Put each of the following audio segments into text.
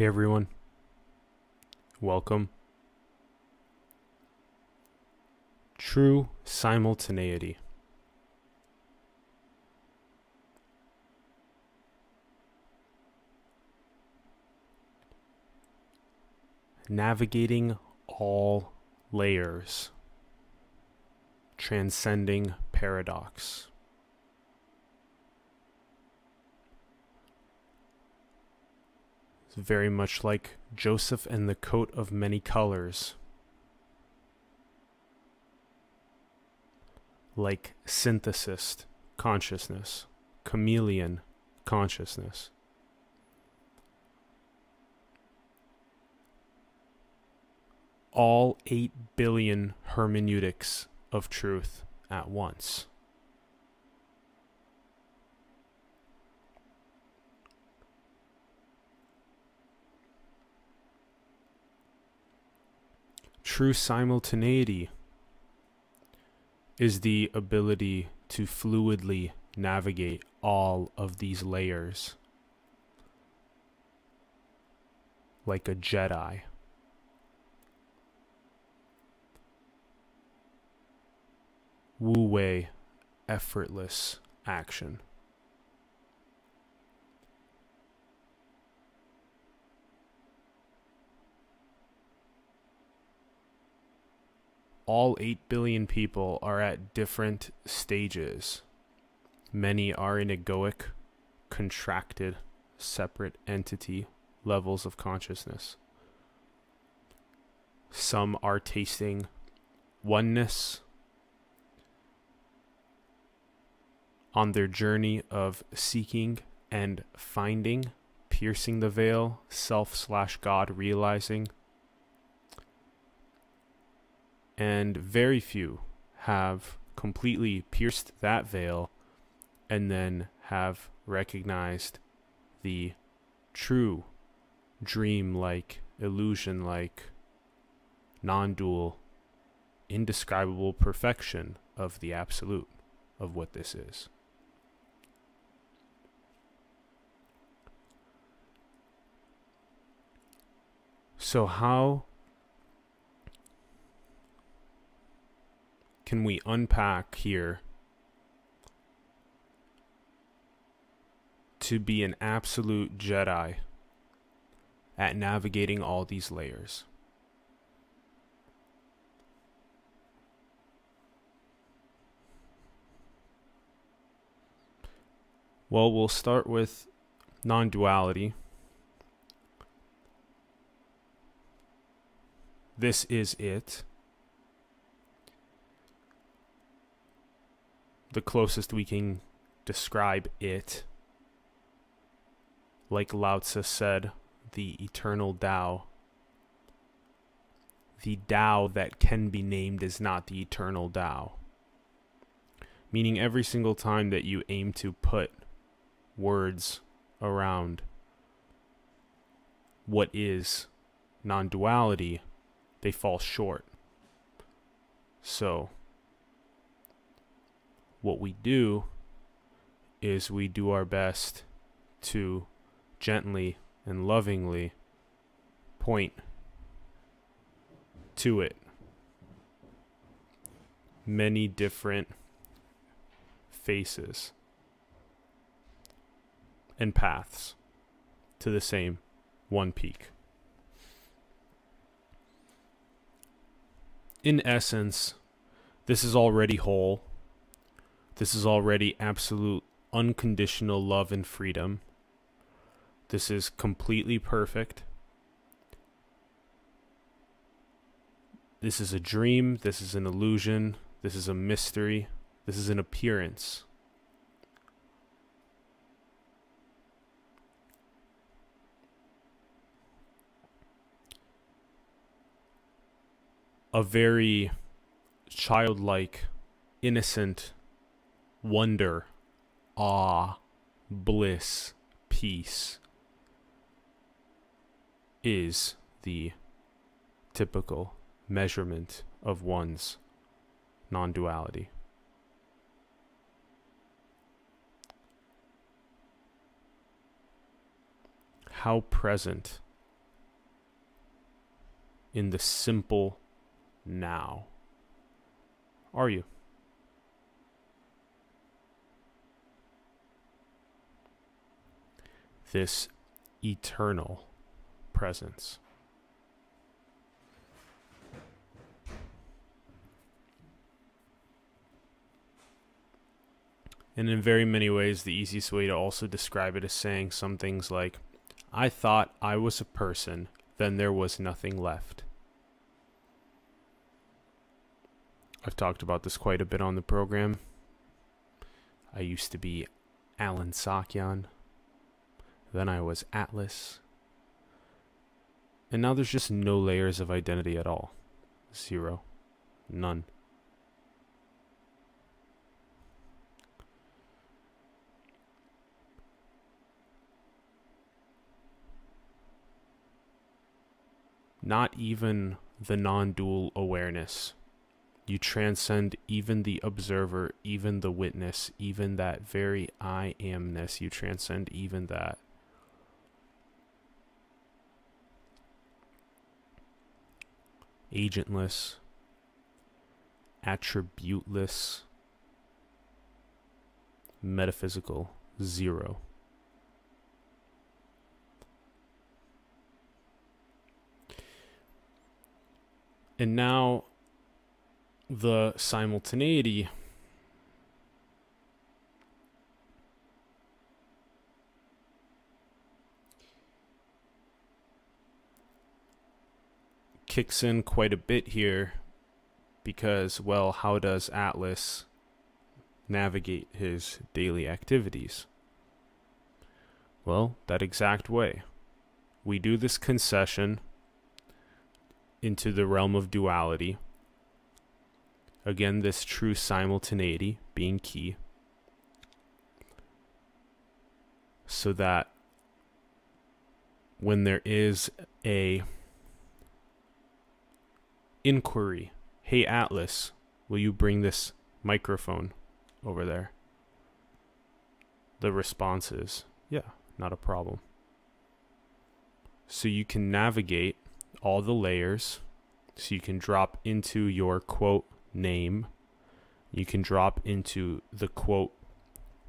Hey everyone. Welcome. True simultaneity. Navigating all layers. Transcending paradox. It's very much like Joseph and the coat of many colors. Like synthesis consciousness, chameleon consciousness. All 8 billion hermeneutics of truth at once. True simultaneity is the ability to fluidly navigate all of these layers like a Jedi. Wu Wei, effortless action. All 8 billion people are at different stages. Many are in egoic, contracted, separate entity levels of consciousness. Some are tasting oneness on their journey of seeking and finding, piercing the veil, self slash God realizing and very few have completely pierced that veil and then have recognized the true dream like, illusion like, non dual, indescribable perfection of the absolute of what this is. So, how can we unpack here to be an absolute Jedi at navigating all these layers? Well, we'll start with non duality. This is it. The closest we can describe it. Like Lao Tzu said, the eternal Tao. The Tao that can be named is not the eternal Tao. Meaning, every single time that you aim to put words around what is non duality, they fall short. So, what we do is we do our best to gently and lovingly point to it. Many different faces and paths to the same one peak. In essence, this is already whole this is already absolute unconditional love and freedom. This is completely perfect. This is a dream. This is an illusion. This is a mystery. This is an appearance. A very childlike, innocent wonder, awe, bliss, peace is the typical measurement of one's non duality. How present in the simple now? Are you? This eternal presence. And in very many ways, the easiest way to also describe it is saying some things like, I thought I was a person, then there was nothing left. I've talked about this quite a bit on the program. I used to be Alan Sakyan. Then I was Atlas. And now there's just no layers of identity at all. Zero. None. not even the non dual awareness. You transcend even the observer, even the witness, even that very I amness. You transcend even that. Agentless, attributeless, metaphysical, zero. And now the simultaneity kicks in quite a bit here because, well, how does Atlas navigate his daily activities? Well, that exact way. We do this concession into the realm of duality. Again, this true simultaneity being key. So that when there is a inquiry, hey Atlas, will you bring this microphone over there? The response is, yeah, not a problem. So you can navigate all the layers. So you can drop into your quote name. You can drop into the quote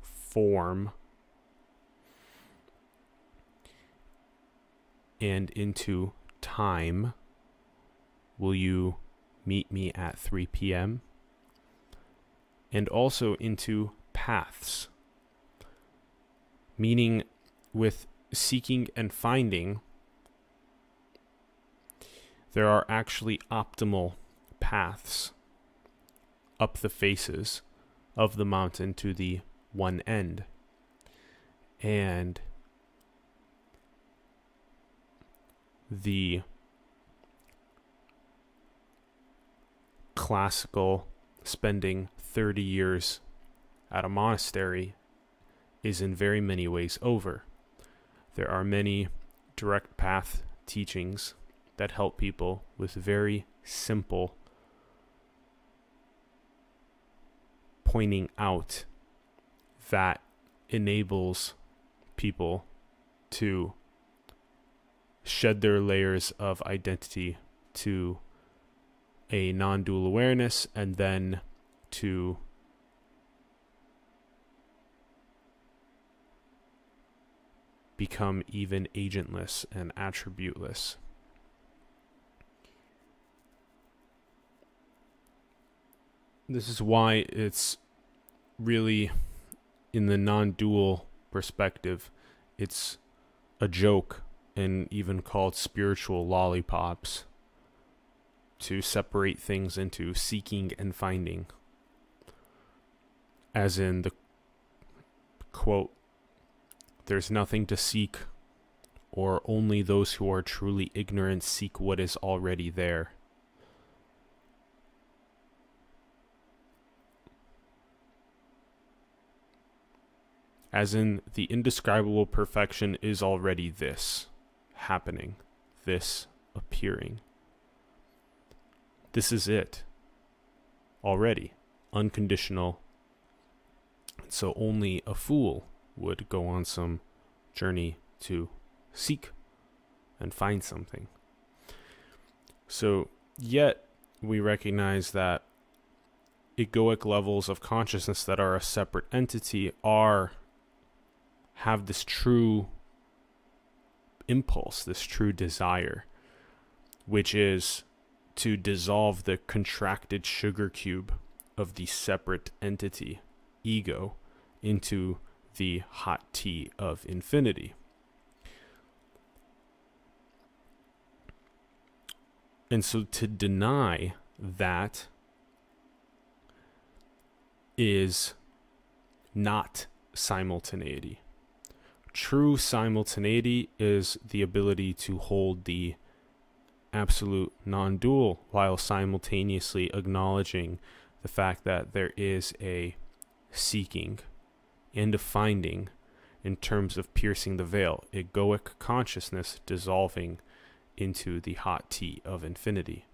form and into time. Will you meet me at 3 p.m.? And also into paths, meaning with seeking and finding there are actually optimal paths up the faces of the mountain to the one end. And the classical spending 30 years at a monastery is in very many ways over. There are many direct path teachings that help people with very simple pointing out that enables people to shed their layers of identity to a non dual awareness and then to become even agentless and attributeless. This is why it's really in the non-dual perspective, it's a joke and even called spiritual lollipops to separate things into seeking and finding. As in the quote, there's nothing to seek, or only those who are truly ignorant seek what is already there. as in the indescribable perfection is already this happening, this appearing. This is it already, unconditional. So only a fool would go on some journey to seek and find something. So, yet we recognize that egoic levels of consciousness that are a separate entity are have this true impulse, this true desire, which is to dissolve the contracted sugar cube of the separate entity, ego, into the hot tea of infinity. And so to deny that is not simultaneity. True simultaneity is the ability to hold the absolute non dual while simultaneously acknowledging the fact that there is a seeking and a finding in terms of piercing the veil, egoic consciousness dissolving into the hot tea of infinity.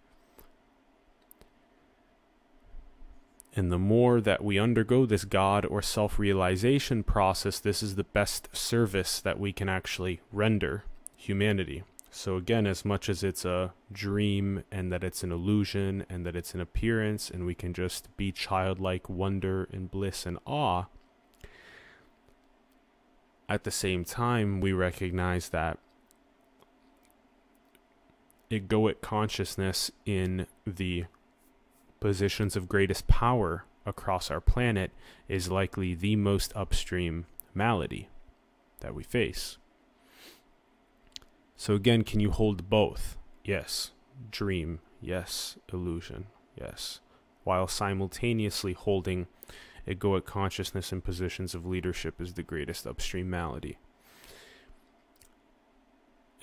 And the more that we undergo this God or self realization process, this is the best service that we can actually render humanity. So, again, as much as it's a dream and that it's an illusion and that it's an appearance and we can just be childlike wonder and bliss and awe, at the same time, we recognize that egoic consciousness in the positions of greatest power across our planet is likely the most upstream malady that we face. So, again, can you hold both? Yes. Dream. Yes. Illusion. Yes. While simultaneously holding egoic consciousness in positions of leadership is the greatest upstream malady.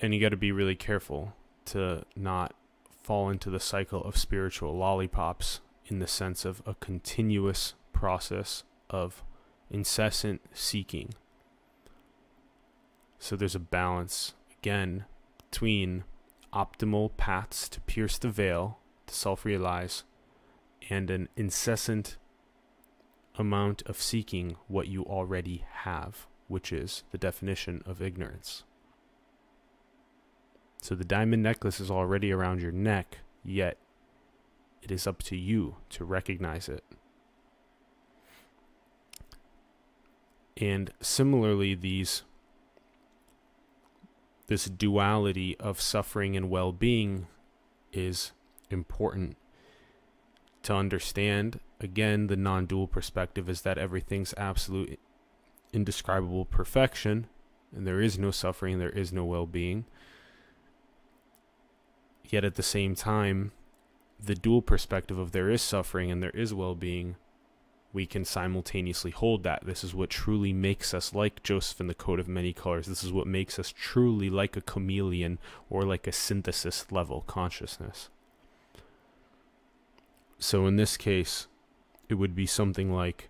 And you got to be really careful to not fall into the cycle of spiritual lollipops in the sense of a continuous process of incessant seeking. So there's a balance, again, between optimal paths to pierce the veil, to self realize, and an incessant amount of seeking what you already have, which is the definition of ignorance. So the diamond necklace is already around your neck, yet it is up to you to recognize it. And similarly, these this duality of suffering and well-being is important to understand. Again, the non-dual perspective is that everything's absolute indescribable perfection and there is no suffering, there is no well-being. Yet at the same time, the dual perspective of there is suffering and there is well being, we can simultaneously hold that. This is what truly makes us like Joseph in the coat of many colors. This is what makes us truly like a chameleon or like a synthesis level consciousness. So in this case, it would be something like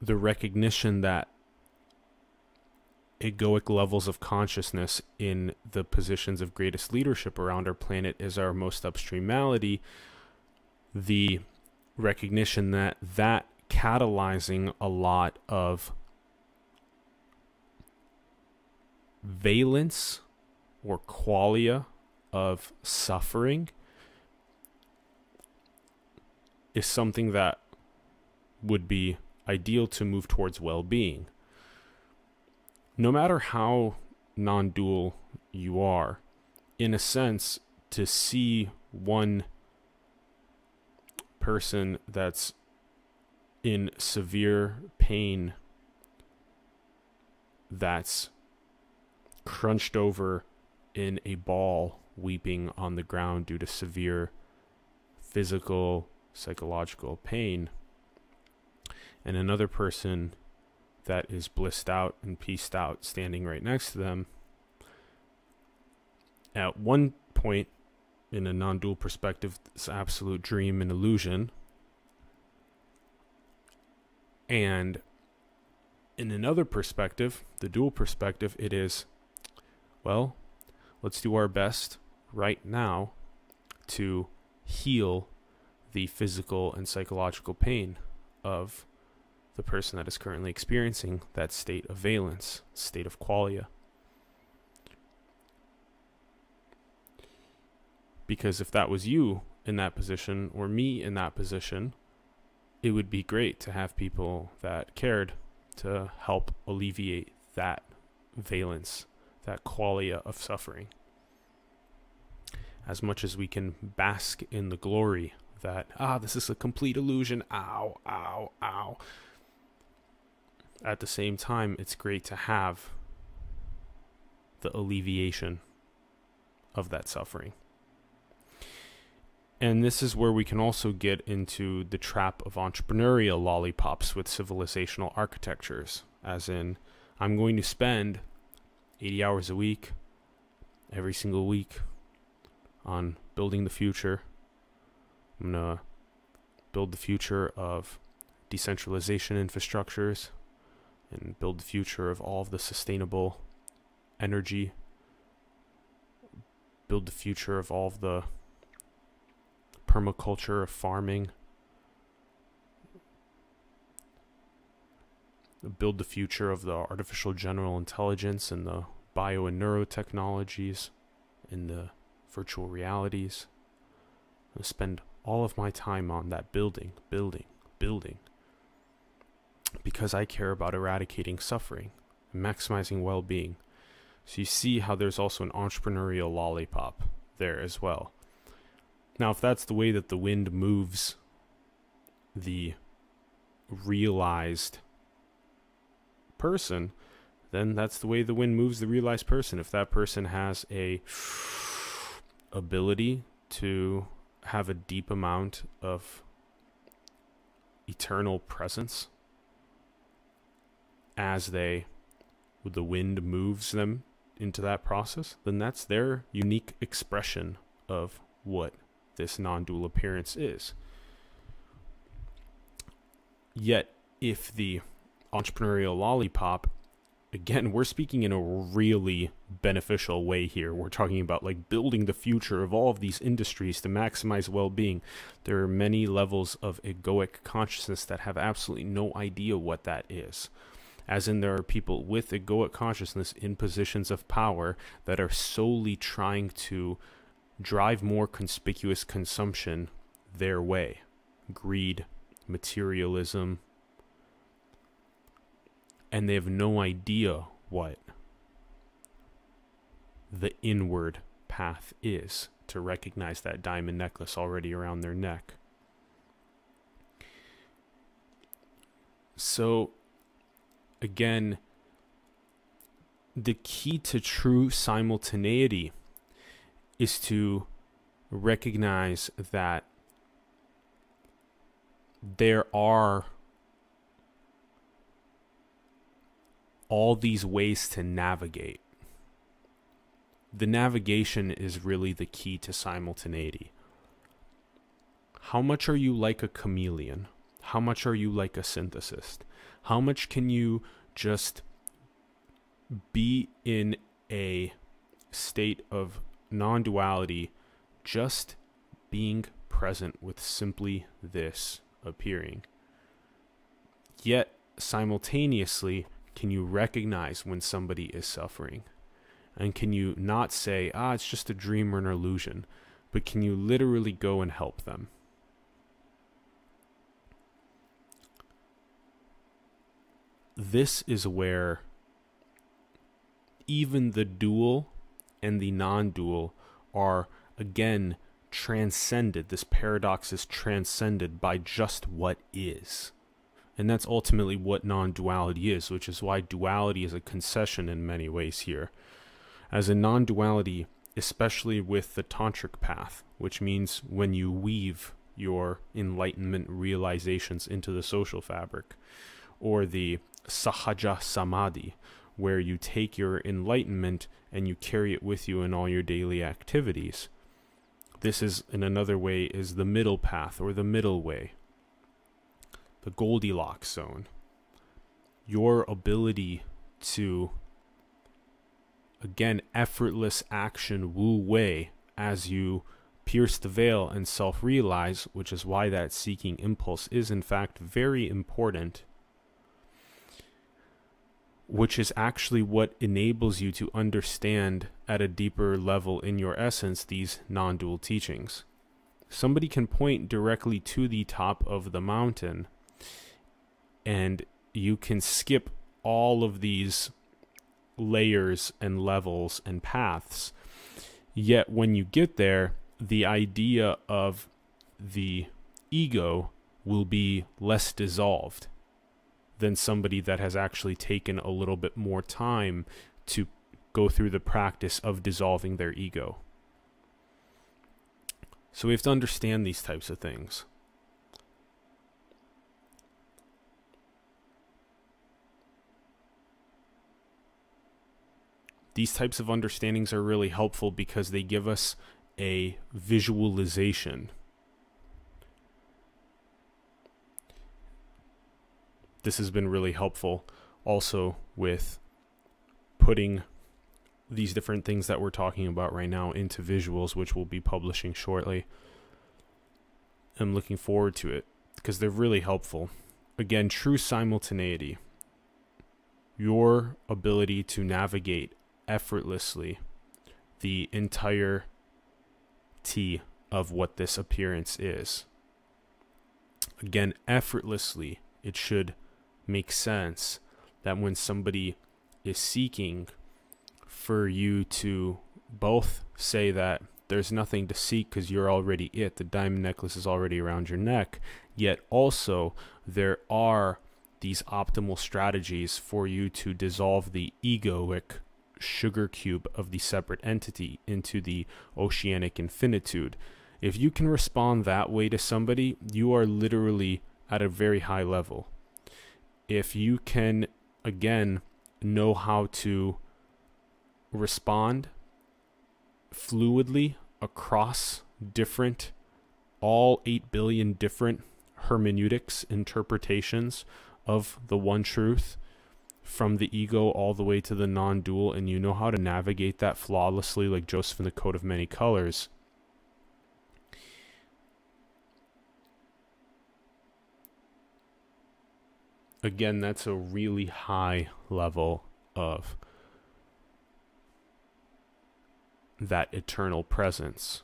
the recognition that egoic levels of consciousness in the positions of greatest leadership around our planet is our most upstream malady, the recognition that that catalyzing a lot of valence or qualia of suffering is something that would be ideal to move towards well-being. No matter how non dual you are, in a sense, to see one person that's in severe pain that's crunched over in a ball weeping on the ground due to severe physical psychological pain and another person that is blissed out and pieced out standing right next to them. At one point, in a non dual perspective, it's absolute dream and illusion. And in another perspective, the dual perspective, it is, well, let's do our best right now to heal the physical and psychological pain of the person that is currently experiencing that state of valence, state of qualia. Because if that was you in that position or me in that position, it would be great to have people that cared to help alleviate that valence, that qualia of suffering. As much as we can bask in the glory that, ah, this is a complete illusion, ow, ow, ow. At the same time, it's great to have the alleviation of that suffering. And this is where we can also get into the trap of entrepreneurial lollipops with civilizational architectures. As in, I'm going to spend 80 hours a week, every single week, on building the future. I'm going to build the future of decentralization infrastructures and build the future of all of the sustainable energy, build the future of all of the permaculture of farming, build the future of the artificial general intelligence and the bio and neurotechnologies and the virtual realities. I spend all of my time on that building, building, building. Because I care about eradicating suffering and maximizing well being. So you see how there's also an entrepreneurial lollipop there as well. Now, if that's the way that the wind moves the realized person, then that's the way the wind moves the realized person. If that person has a ability to have a deep amount of eternal presence as they the wind moves them into that process, then that's their unique expression of what this non dual appearance is. Yet, if the entrepreneurial lollipop, again, we're speaking in a really beneficial way here. We're talking about like building the future of all of these industries to maximize well being. There are many levels of egoic consciousness that have absolutely no idea what that is as in there are people with egoic consciousness in positions of power that are solely trying to drive more conspicuous consumption their way greed, materialism, and they have no idea what the inward path is to recognize that diamond necklace already around their neck. So, again, the key to true simultaneity is to recognize that there are all these ways to navigate. The navigation is really the key to simultaneity. How much are you like a chameleon? How much are you like a synthesist? How much can you just be in a state of non duality, just being present with simply this appearing. Yet, simultaneously, can you recognize when somebody is suffering? And can you not say, ah, it's just a dream or an illusion, but can you literally go and help them? This is where even the dual and the non dual are again transcended. This paradox is transcended by just what is. And that's ultimately what non duality is, which is why duality is a concession in many ways here. As a non duality, especially with the tantric path, which means when you weave your enlightenment realizations into the social fabric, or the sahaja samadhi, where you take your enlightenment and you carry it with you in all your daily activities. This is, in another way, is the middle path or the middle way, the Goldilocks zone. Your ability to, again, effortless action wu wei as you pierce the veil and self realize, which is why that seeking impulse is, in fact, very important which is actually what enables you to understand at a deeper level in your essence these non dual teachings. Somebody can point directly to the top of the mountain, and you can skip all of these layers and levels and paths. Yet, when you get there, the idea of the ego will be less dissolved than somebody that has actually taken a little bit more time to go through the practice of dissolving their ego. So we have to understand these types of things. These types of understandings are really helpful because they give us a visualization this has been really helpful also with putting these different things that we're talking about right now into visuals, which we'll be publishing shortly. I'm looking forward to it because they're really helpful. Again, true simultaneity. Your ability to navigate effortlessly the entire T of what this appearance is. Again, effortlessly, it should makes sense that when somebody is seeking for you to both say that there's nothing to seek because you're already it, the diamond necklace is already around your neck, yet also there are these optimal strategies for you to dissolve the egoic sugar cube of the separate entity into the oceanic infinitude. If you can respond that way to somebody, you are literally at a very high level if you can again know how to respond fluidly across different all 8 billion different hermeneutics interpretations of the one truth from the ego all the way to the non-dual and you know how to navigate that flawlessly like Joseph in the coat of many colors again, that's a really high level of that eternal presence.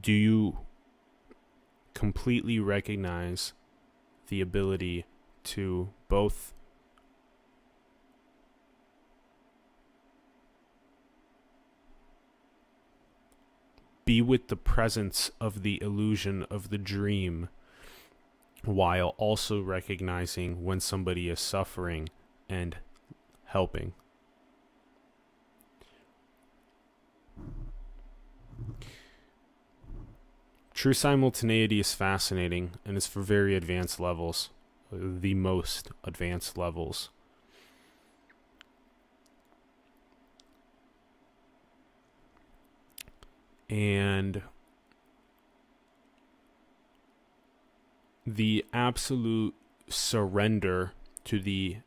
Do you completely recognize the ability to both be with the presence of the illusion of the dream while also recognizing when somebody is suffering and helping. True simultaneity is fascinating and is for very advanced levels, the most advanced levels. And the absolute surrender to the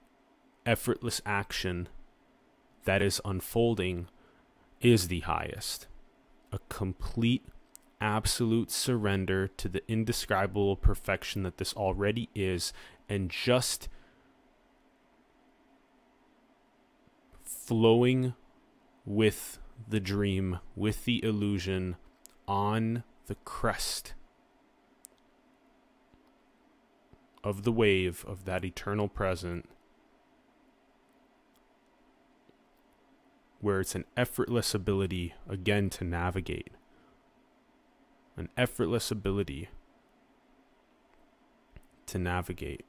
effortless action that is unfolding is the highest. A complete absolute surrender to the indescribable perfection that this already is and just flowing with the dream, with the illusion on the crest of the wave of that eternal present, where it's an effortless ability again to navigate an effortless ability to navigate.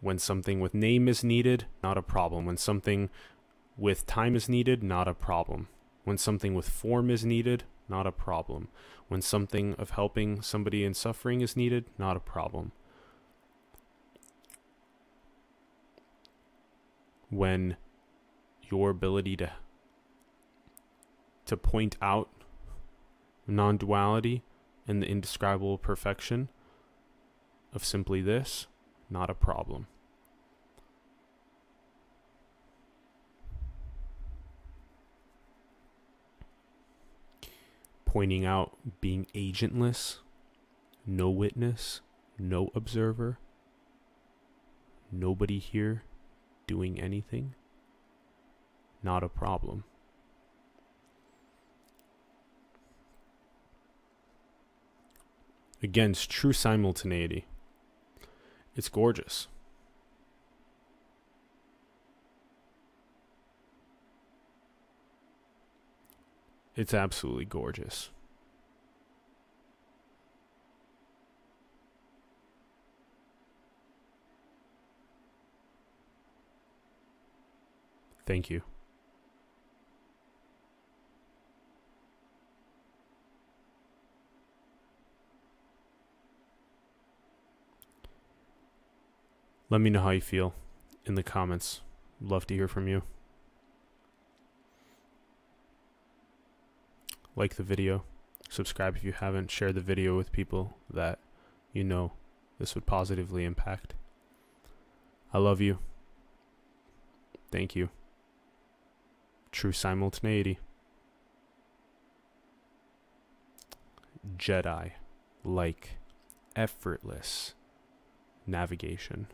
When something with name is needed, not a problem. When something with time is needed, not a problem. When something with form is needed, not a problem. When something of helping somebody in suffering is needed, not a problem. When your ability to to point out non duality and the indescribable perfection of simply this, not a problem. Pointing out being agentless, no witness, no observer, nobody here doing anything, not a problem. Against true simultaneity. It's gorgeous. It's absolutely gorgeous. Thank you. Let me know how you feel in the comments. Love to hear from you. Like the video, subscribe if you haven't, share the video with people that you know this would positively impact. I love you. Thank you. True simultaneity. Jedi like effortless navigation.